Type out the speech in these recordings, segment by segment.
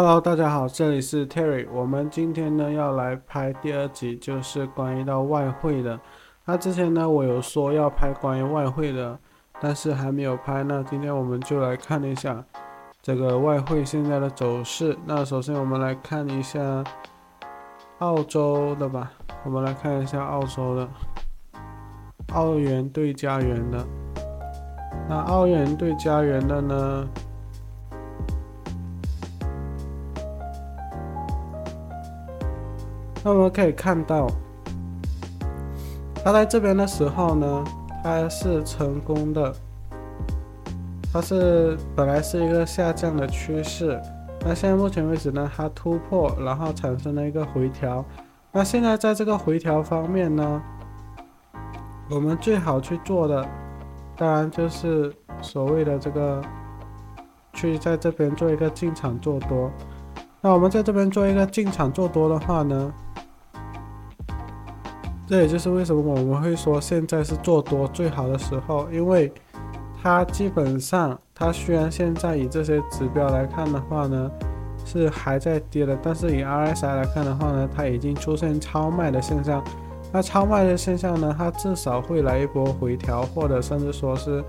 Hello，大家好，这里是 Terry。我们今天呢要来拍第二集，就是关于到外汇的。那之前呢我有说要拍关于外汇的，但是还没有拍。那今天我们就来看一下这个外汇现在的走势。那首先我们来看一下澳洲的吧，我们来看一下澳洲的澳元对加元的。那澳元对加元的呢？那我们可以看到，它在这边的时候呢，它是成功的，它是本来是一个下降的趋势，那现在目前为止呢，它突破，然后产生了一个回调。那现在在这个回调方面呢，我们最好去做的，当然就是所谓的这个，去在这边做一个进场做多。那我们在这边做一个进场做多的话呢？这也就是为什么我们会说现在是做多最好的时候，因为它基本上，它虽然现在以这些指标来看的话呢，是还在跌的，但是以 RSI 来看的话呢，它已经出现超卖的现象。那超卖的现象呢，它至少会来一波回调，或者甚至说是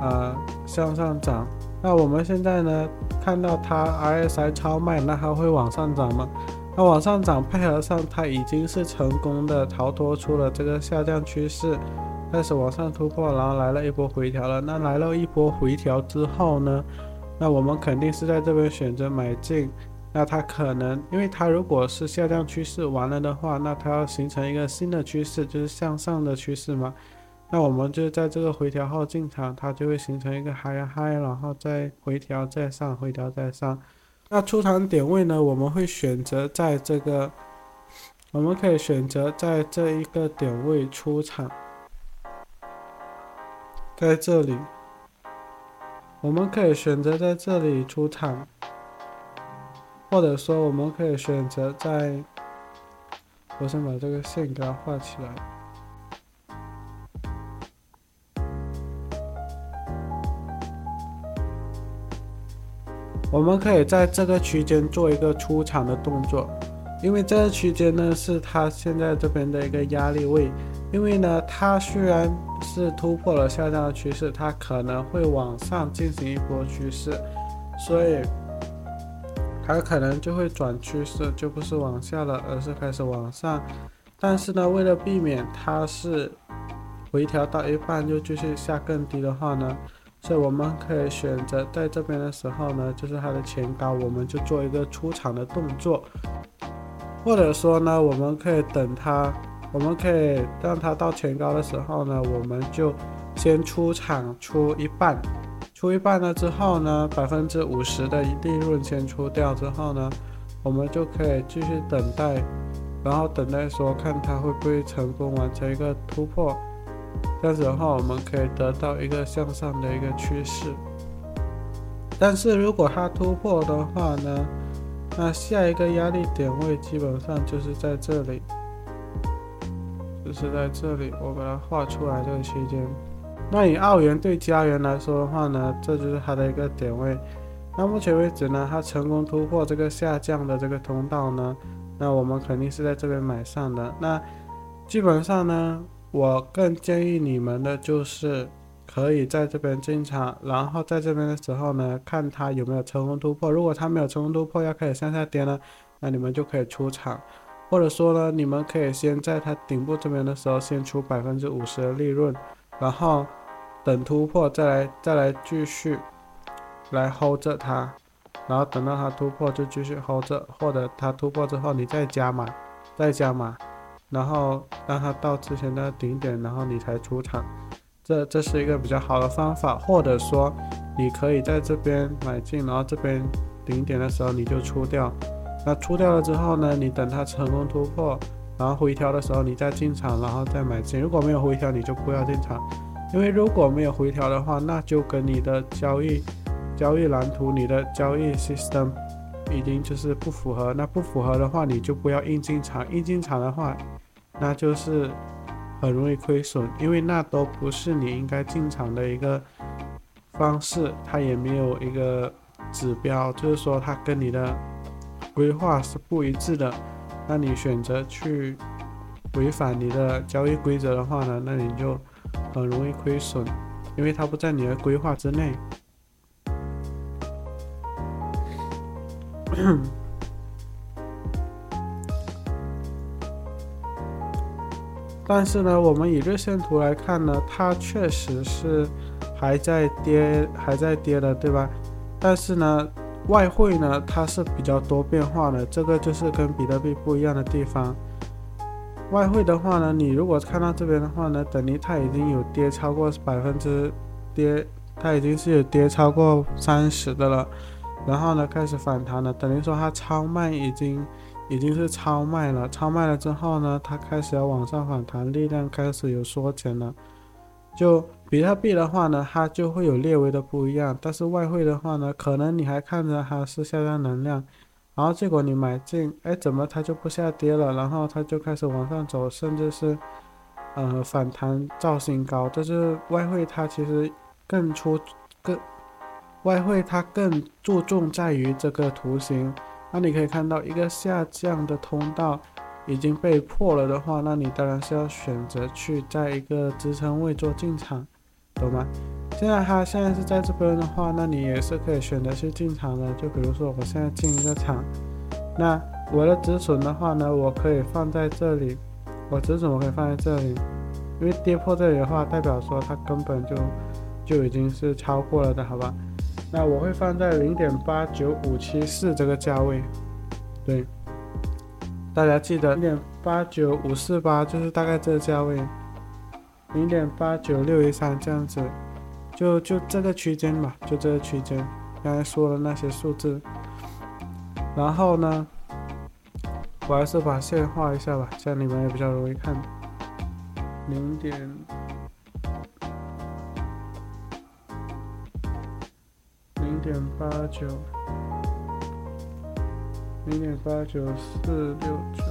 呃向上涨。那我们现在呢，看到它 RSI 超卖，那它会往上涨吗？那往上涨，配合上它已经是成功的逃脱出了这个下降趋势，开始往上突破，然后来了一波回调了。那来了一波回调之后呢，那我们肯定是在这边选择买进。那它可能，因为它如果是下降趋势完了的话，那它要形成一个新的趋势，就是向上的趋势嘛。那我们就在这个回调后进场，它就会形成一个 high high，然后再回调再上，回调再上。那出场点位呢？我们会选择在这个，我们可以选择在这一个点位出场，在这里，我们可以选择在这里出场，或者说我们可以选择在，我先把这个线给它画起来。我们可以在这个区间做一个出场的动作，因为这个区间呢是它现在这边的一个压力位。因为呢，它虽然是突破了下降的趋势，它可能会往上进行一波趋势，所以它可能就会转趋势，就不是往下了，而是开始往上。但是呢，为了避免它是回调到一半就继续下更低的话呢？所以我们可以选择在这边的时候呢，就是它的前高，我们就做一个出场的动作，或者说呢，我们可以等它，我们可以让它到前高的时候呢，我们就先出场出一半，出一半了之后呢，百分之五十的利润先出掉之后呢，我们就可以继续等待，然后等待说看它会不会成功完成一个突破。这样子的话，我们可以得到一个向上的一个趋势。但是如果它突破的话呢，那下一个压力点位基本上就是在这里，就是在这里，我把它画出来这个区间。那以澳元对加元来说的话呢，这就是它的一个点位。那目前为止呢，它成功突破这个下降的这个通道呢，那我们肯定是在这边买上的。那基本上呢。我更建议你们的就是，可以在这边进场，然后在这边的时候呢，看它有没有成功突破。如果它没有成功突破，要开始向下跌呢，那你们就可以出场，或者说呢，你们可以先在它顶部这边的时候先出百分之五十的利润，然后等突破再来再来继续来 hold 着它，然后等到它突破就继续 hold 着，或者它突破之后你再加码，再加码。然后让它到之前的顶点，然后你才出场，这这是一个比较好的方法。或者说，你可以在这边买进，然后这边顶点的时候你就出掉。那出掉了之后呢，你等它成功突破，然后回调的时候你再进场，然后再买进。如果没有回调，你就不要进场，因为如果没有回调的话，那就跟你的交易交易蓝图、你的交易 system 已经就是不符合。那不符合的话，你就不要硬进场。硬进场的话，那就是很容易亏损，因为那都不是你应该进场的一个方式，它也没有一个指标，就是说它跟你的规划是不一致的，那你选择去违反你的交易规则的话呢，那你就很容易亏损，因为它不在你的规划之内。但是呢，我们以日线图来看呢，它确实是还在跌，还在跌的，对吧？但是呢，外汇呢，它是比较多变化的，这个就是跟比特币不一样的地方。外汇的话呢，你如果看到这边的话呢，等于它已经有跌超过百分之跌，它已经是有跌超过三十的了。然后呢，开始反弹了，等于说它超卖已经已经是超卖了，超卖了之后呢，它开始要往上反弹，力量开始有缩减了。就比特币的话呢，它就会有略微的不一样，但是外汇的话呢，可能你还看着它是下降能量，然后结果你买进，哎，怎么它就不下跌了？然后它就开始往上走，甚至是呃反弹造新高。这是外汇它其实更出更。外汇它更注重在于这个图形，那你可以看到一个下降的通道已经被破了的话，那你当然是要选择去在一个支撑位做进场，懂吗？现在它现在是在这边的话，那你也是可以选择去进场的。就比如说我现在进一个场，那我的止损的话呢，我可以放在这里，我止损我可以放在这里，因为跌破这里的话，代表说它根本就就已经是超过了的，好吧？那我会放在零点八九五七四这个价位，对，大家记得零点八九五四八就是大概这个价位，零点八九六一三这样子，就就这个区间吧，就这个区间，刚才说的那些数字，然后呢，我还是把线画一下吧，这样你们也比较容易看，零点。点八九，零点八九四六九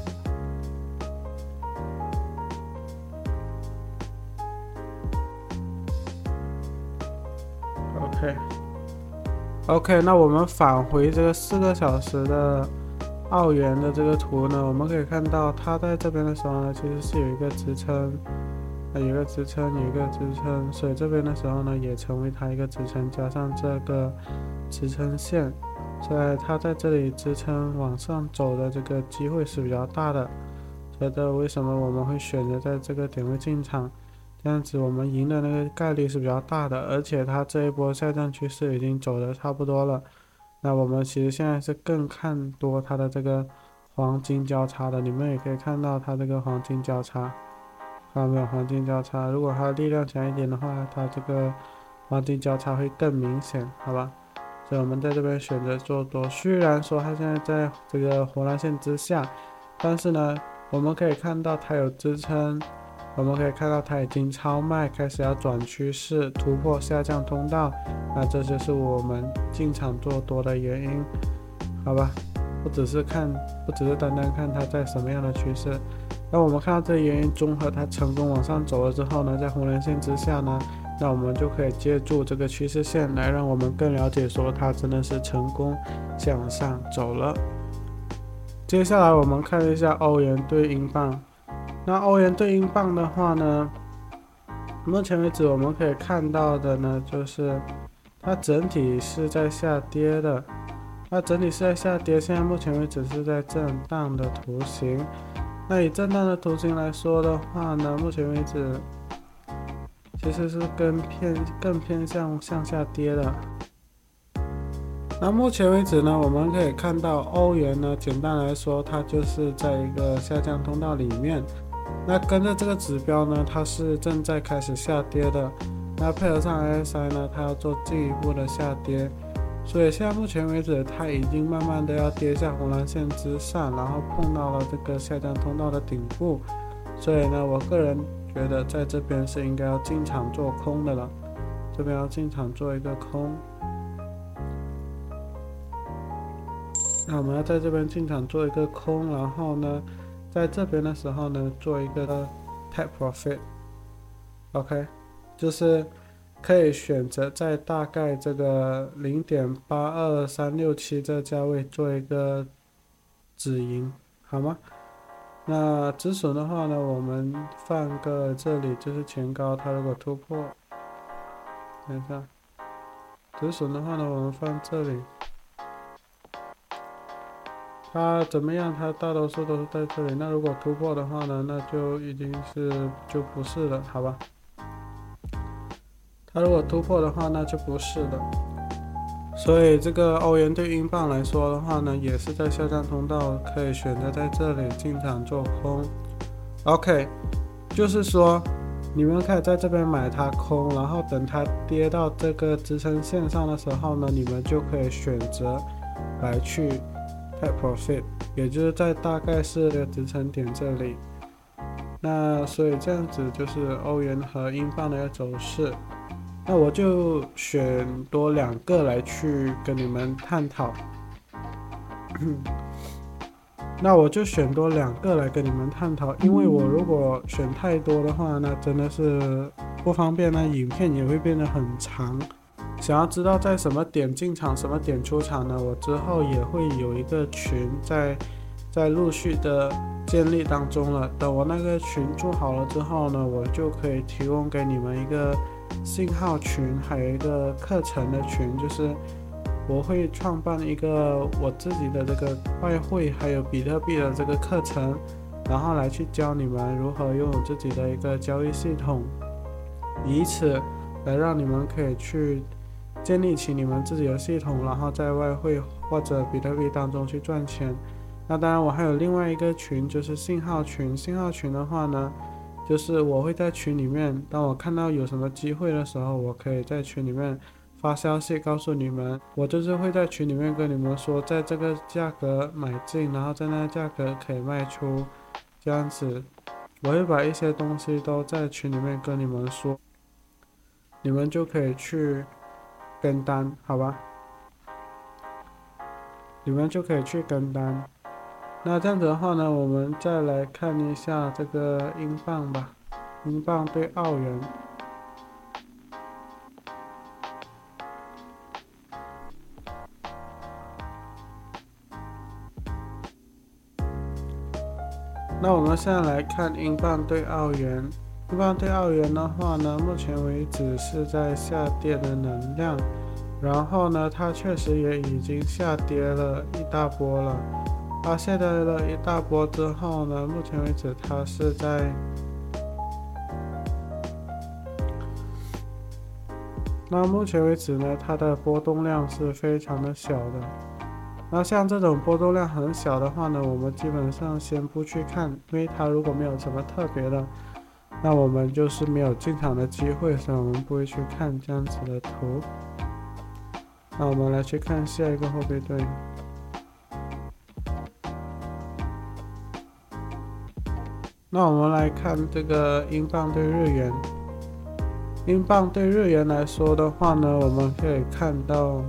，OK，OK，那我们返回这个四个小时的澳元的这个图呢，我们可以看到，它在这边的时候呢，其实是有一个支撑。有一个支撑，有一个支撑，所以这边的时候呢，也成为它一个支撑，加上这个支撑线，所以它在这里支撑往上走的这个机会是比较大的。觉得为什么我们会选择在这个点位进场？这样子我们赢的那个概率是比较大的，而且它这一波下降趋势已经走的差不多了。那我们其实现在是更看多它的这个黄金交叉的，你们也可以看到它这个黄金交叉。看到没有黄金交叉？如果它力量强一点的话，它这个黄金交叉会更明显，好吧？所以我们在这边选择做多。虽然说它现在在这个红蓝线之下，但是呢，我们可以看到它有支撑，我们可以看到它已经超卖，开始要转趋势，突破下降通道。那这就是我们进场做多的原因，好吧？不只是看，不只是单单看它在什么样的趋势。那我们看到这原因综合，它成功往上走了之后呢，在红蓝线之下呢，那我们就可以借助这个趋势线来让我们更了解说它真的是成功向上走了。接下来我们看一下欧元对英镑。那欧元对英镑的话呢，目前为止我们可以看到的呢，就是它整体是在下跌的。它整体是在下跌，现在目前为止是在震荡的图形。那以震荡的图形来说的话呢，目前为止其实是更偏更偏向向下跌的。那目前为止呢，我们可以看到欧元呢，简单来说，它就是在一个下降通道里面。那跟着这个指标呢，它是正在开始下跌的。那配合上 RSI 呢，它要做进一步的下跌。所以现在目前为止，它已经慢慢的要跌下红蓝线之上，然后碰到了这个下降通道的顶部。所以呢，我个人觉得在这边是应该要进场做空的了。这边要进场做一个空。那我们要在这边进场做一个空，然后呢，在这边的时候呢，做一个 take profit。OK，就是。可以选择在大概这个零点八二三六七这价位做一个止盈，好吗？那止损的话呢，我们放个这里就是前高，它如果突破，等一下，止损的话呢，我们放这里，它怎么样？它大多数都是在这里。那如果突破的话呢，那就已经是就不是了，好吧？它如果突破的话，那就不是的。所以这个欧元对英镑来说的话呢，也是在下降通道，可以选择在这里进场做空。OK，就是说你们可以在这边买它空，然后等它跌到这个支撑线上的时候呢，你们就可以选择来去 take profit，也就是在大概是这个支撑点这里。那所以这样子就是欧元和英镑的一个走势。那我就选多两个来去跟你们探讨。那我就选多两个来跟你们探讨，因为我如果选太多的话，那真的是不方便，那影片也会变得很长。想要知道在什么点进场，什么点出场呢？我之后也会有一个群在在陆续的建立当中了。等我那个群做好了之后呢，我就可以提供给你们一个。信号群还有一个课程的群，就是我会创办一个我自己的这个外汇还有比特币的这个课程，然后来去教你们如何拥有自己的一个交易系统，以此来让你们可以去建立起你们自己的系统，然后在外汇或者比特币当中去赚钱。那当然，我还有另外一个群，就是信号群。信号群的话呢？就是我会在群里面，当我看到有什么机会的时候，我可以在群里面发消息告诉你们。我就是会在群里面跟你们说，在这个价格买进，然后在那个价格可以卖出，这样子，我会把一些东西都在群里面跟你们说，你们就可以去跟单，好吧？你们就可以去跟单。那这样子的话呢，我们再来看一下这个英镑吧，英镑对澳元。那我们现在来看英镑对澳元，英镑对澳元的话呢，目前为止是在下跌的能量，然后呢，它确实也已经下跌了一大波了。它下跌了一大波之后呢，目前为止它是在，那目前为止呢，它的波动量是非常的小的。那像这种波动量很小的话呢，我们基本上先不去看，因为它如果没有什么特别的，那我们就是没有进场的机会，所以我们不会去看这样子的图。那我们来去看下一个货币对。那我们来看这个英镑对日元。英镑对日元来说的话呢，我们可以看到，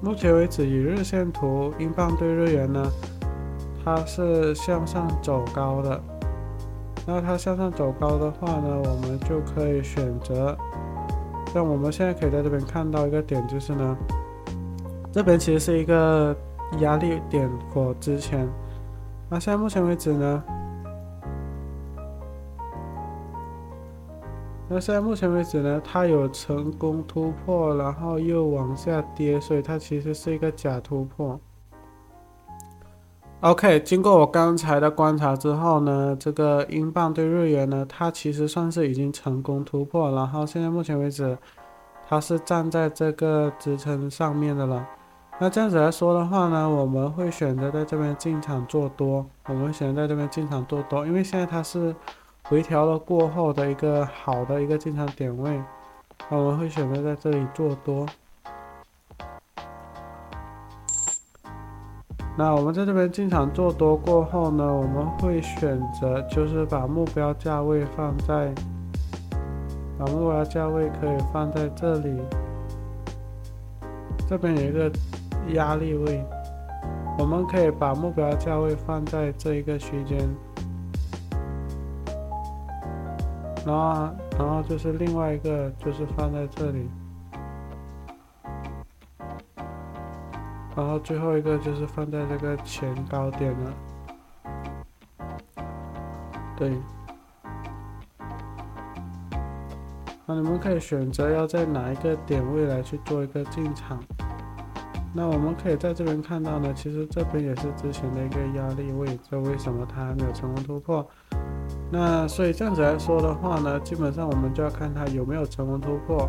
目前为止以日线图，英镑对日元呢，它是向上走高的。那它向上走高的话呢，我们就可以选择，像我们现在可以在这边看到一个点，就是呢，这边其实是一个压力点或之前。那现在目前为止呢？那现在目前为止呢，它有成功突破，然后又往下跌，所以它其实是一个假突破。OK，经过我刚才的观察之后呢，这个英镑对日元呢，它其实算是已经成功突破，然后现在目前为止，它是站在这个支撑上面的了。那这样子来说的话呢，我们会选择在这边进场做多，我们选择在这边进场做多，因为现在它是。回调了过后的一个好的一个进场点位，那我们会选择在这里做多。那我们在这边进场做多过后呢，我们会选择就是把目标价位放在，把目标价位可以放在这里，这边有一个压力位，我们可以把目标价位放在这一个区间。然后，然后就是另外一个，就是放在这里。然后最后一个就是放在这个前高点了。对。那你们可以选择要在哪一个点位来去做一个进场。那我们可以在这边看到呢，其实这边也是之前的一个压力位，这为什么它还没有成功突破？那所以这样子来说的话呢，基本上我们就要看它有没有成功突破。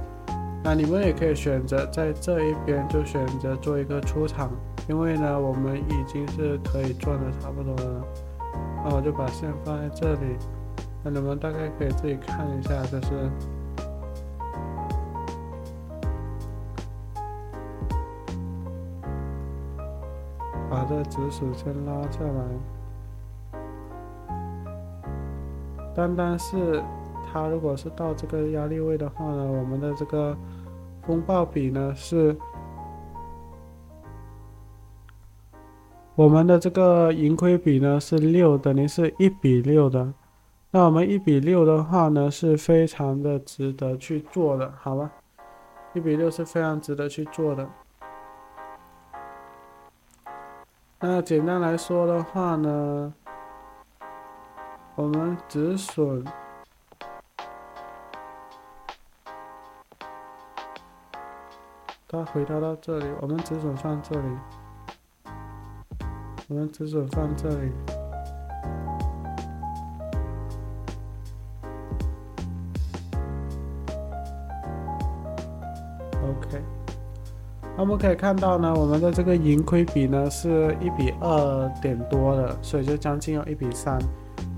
那你们也可以选择在这一边就选择做一个出场，因为呢我们已经是可以赚的差不多了。那我就把线放在这里，那你们大概可以自己看一下，就是。把这指数先拉下来，单单是它如果是到这个压力位的话呢，我们的这个风暴比呢是，我们的这个盈亏比呢是六，等于是一比六的。那我们一比六的话呢是非常的值得去做的，好吧？一比六是非常值得去做的。那简单来说的话呢，我们止损，它回调到这里，我们止损放这里，我们止损放这里，OK。那我们可以看到呢，我们的这个盈亏比呢是一比二点多的，所以就将近有一比三，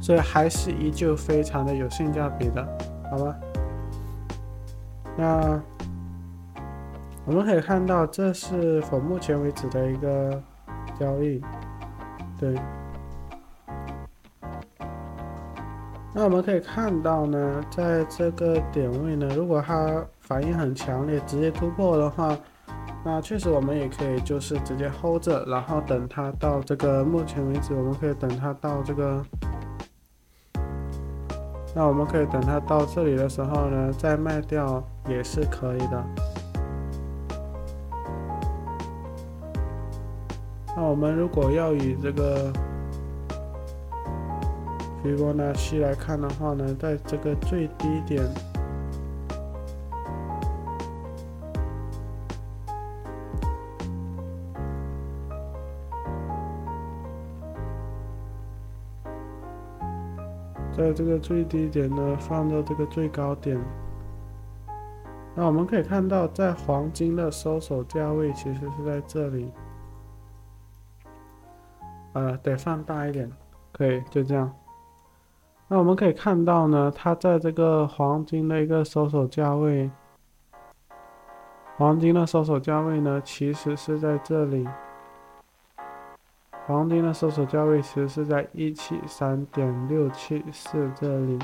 所以还是依旧非常的有性价比的，好吧？那我们可以看到，这是否目前为止的一个交易，对。那我们可以看到呢，在这个点位呢，如果它反应很强烈，直接突破的话。那确实，我们也可以就是直接 hold 着，然后等它到这个目前为止，我们可以等它到这个，那我们可以等它到这里的时候呢，再卖掉也是可以的。那我们如果要以这个斐波那契来看的话呢，在这个最低点。在这个最低点呢，放到这个最高点。那我们可以看到，在黄金的收手价位其实是在这里。呃，得放大一点，可以就这样。那我们可以看到呢，它在这个黄金的一个收手价位，黄金的收手价位呢，其实是在这里。黄金的收手价位其实是在一七三点六七四这里，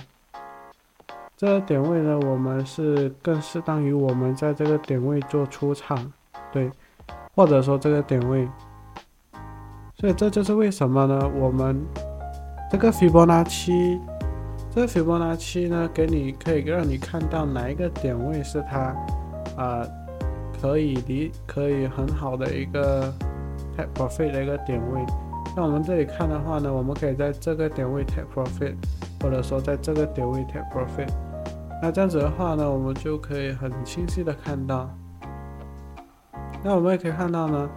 这个点位呢，我们是更适当于我们在这个点位做出场，对，或者说这个点位，所以这就是为什么呢？我们这个斐波那契，这个斐波那契呢，给你可以让你看到哪一个点位是它啊，可以离可以很好的一个。Take profit 的一个点位，那我们这里看的话呢，我们可以在这个点位 take profit，或者说在这个点位 take profit。那这样子的话呢，我们就可以很清晰的看到。那我们也可以看到呢，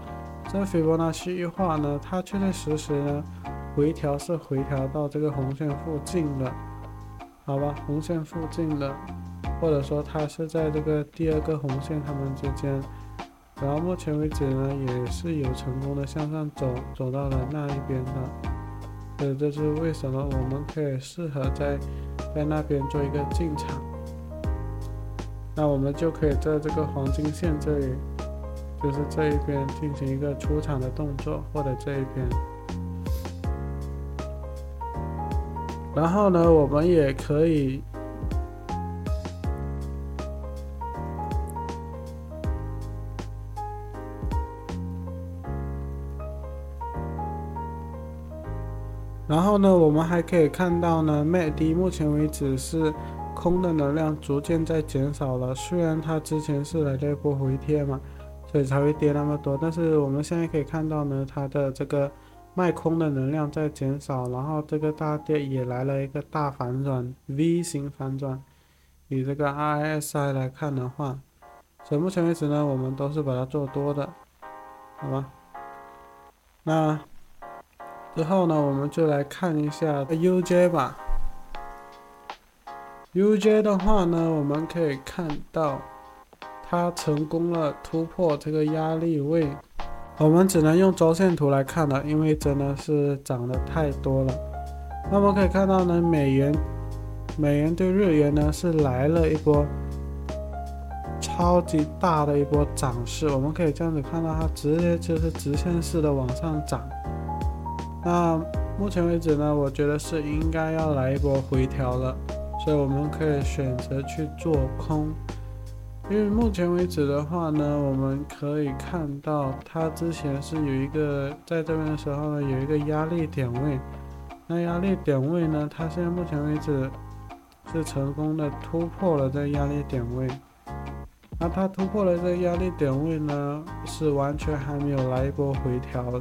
这斐波那契预化呢，它确确实实呢，回调是回调到这个红线附近的，好吧，红线附近的，或者说它是在这个第二个红线它们之间。然后目前为止呢，也是有成功的向上走，走到了那一边的。所以这是为什么我们可以适合在在那边做一个进场。那我们就可以在这个黄金线这里，就是这一边进行一个出场的动作，或者这一边。然后呢，我们也可以。然后呢，我们还可以看到呢，MACD 目前为止是空的能量逐渐在减少了。虽然它之前是来了一波回贴嘛，所以才会跌那么多。但是我们现在可以看到呢，它的这个卖空的能量在减少，然后这个大跌也来了一个大反转，V 型反转。以这个 RSI 来看的话，所以目前为止呢，我们都是把它做多的，好吧？那之后呢，我们就来看一下 UJ 吧。UJ 的话呢，我们可以看到。它成功了突破这个压力位，我们只能用周线图来看了，因为真的是涨得太多了。那我们可以看到呢，美元，美元对日元呢是来了一波超级大的一波涨势，我们可以这样子看到它直接就是直线式的往上涨。那目前为止呢，我觉得是应该要来一波回调了，所以我们可以选择去做空。因为目前为止的话呢，我们可以看到它之前是有一个在这边的时候呢，有一个压力点位。那压力点位呢，它现在目前为止是成功的突破了这压力点位。那它突破了这压力点位呢，是完全还没有来一波回调的。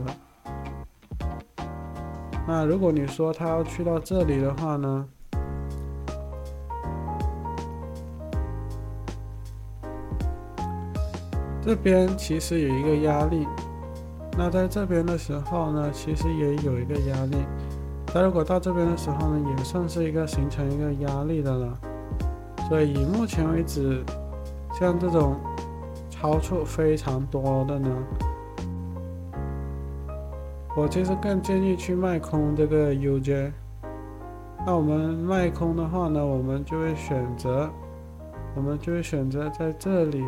那如果你说它要去到这里的话呢？这边其实有一个压力，那在这边的时候呢，其实也有一个压力。那如果到这边的时候呢，也算是一个形成一个压力的了。所以以目前为止，像这种超出非常多的呢，我其实更建议去卖空这个 UJ。那我们卖空的话呢，我们就会选择，我们就会选择在这里。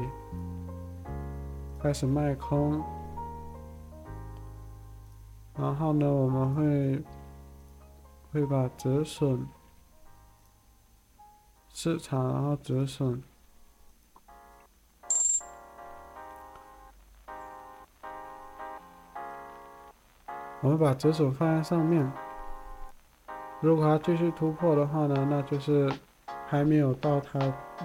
开始卖空，然后呢，我们会会把止损市场，然后止损，我们把止损放在上面。如果它继续突破的话呢，那就是还没有到它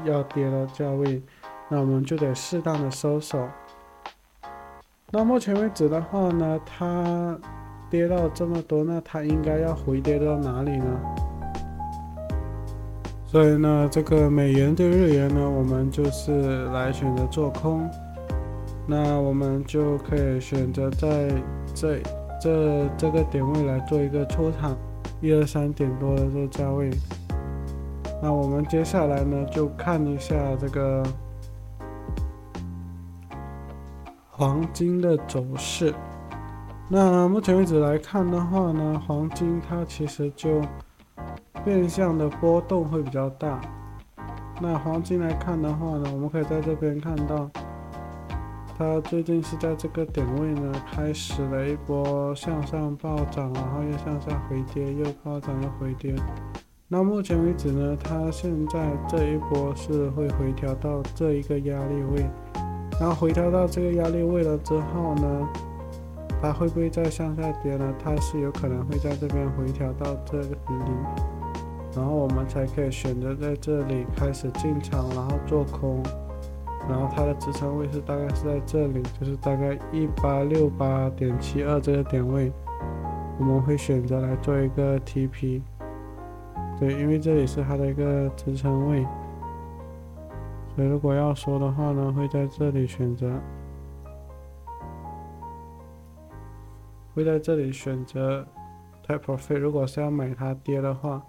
要跌的价位，那我们就得适当的收手。那目前为止的话呢，它跌到这么多，那它应该要回跌到哪里呢？所以呢，这个美元对日元呢，我们就是来选择做空。那我们就可以选择在这这这个点位来做一个出场，一二三点多的这个价位。那我们接下来呢，就看一下这个。黄金的走势，那目前为止来看的话呢，黄金它其实就变相的波动会比较大。那黄金来看的话呢，我们可以在这边看到，它最近是在这个点位呢开始了一波向上暴涨，然后又向下回跌，又暴涨又回跌。那目前为止呢，它现在这一波是会回调到这一个压力位。然后回调到这个压力位了之后呢，它会不会再向下跌呢？它是有可能会在这边回调到这里，然后我们才可以选择在这里开始进场，然后做空。然后它的支撑位是大概是在这里，就是大概一八六八点七二这个点位，我们会选择来做一个 TP。对，因为这里是它的一个支撑位。所以如果要说的话呢，会在这里选择，会在这里选择 type profit。如果是要买它跌的话，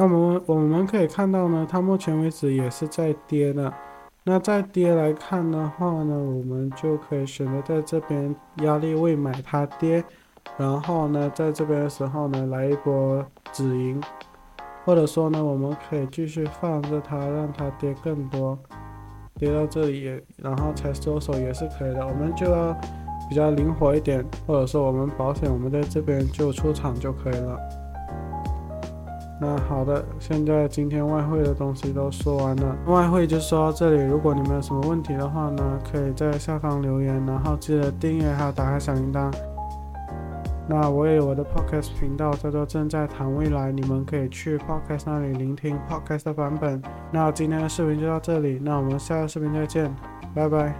那么我们可以看到呢，它目前为止也是在跌的。那在跌来看的话呢，我们就可以选择在这边压力位买它跌。然后呢，在这边的时候呢，来一波止盈，或者说呢，我们可以继续放着它，让它跌更多，跌到这里，然后才收手也是可以的。我们就要比较灵活一点，或者说我们保险，我们在这边就出场就可以了。那好的，现在今天外汇的东西都说完了，外汇就说到这里。如果你们有什么问题的话呢，可以在下方留言，然后记得订阅还有打开小铃铛。那我也有我的 podcast 频道叫做正在谈未来，你们可以去 podcast 那里聆听 podcast 的版本。那今天的视频就到这里，那我们下个视频再见，拜拜。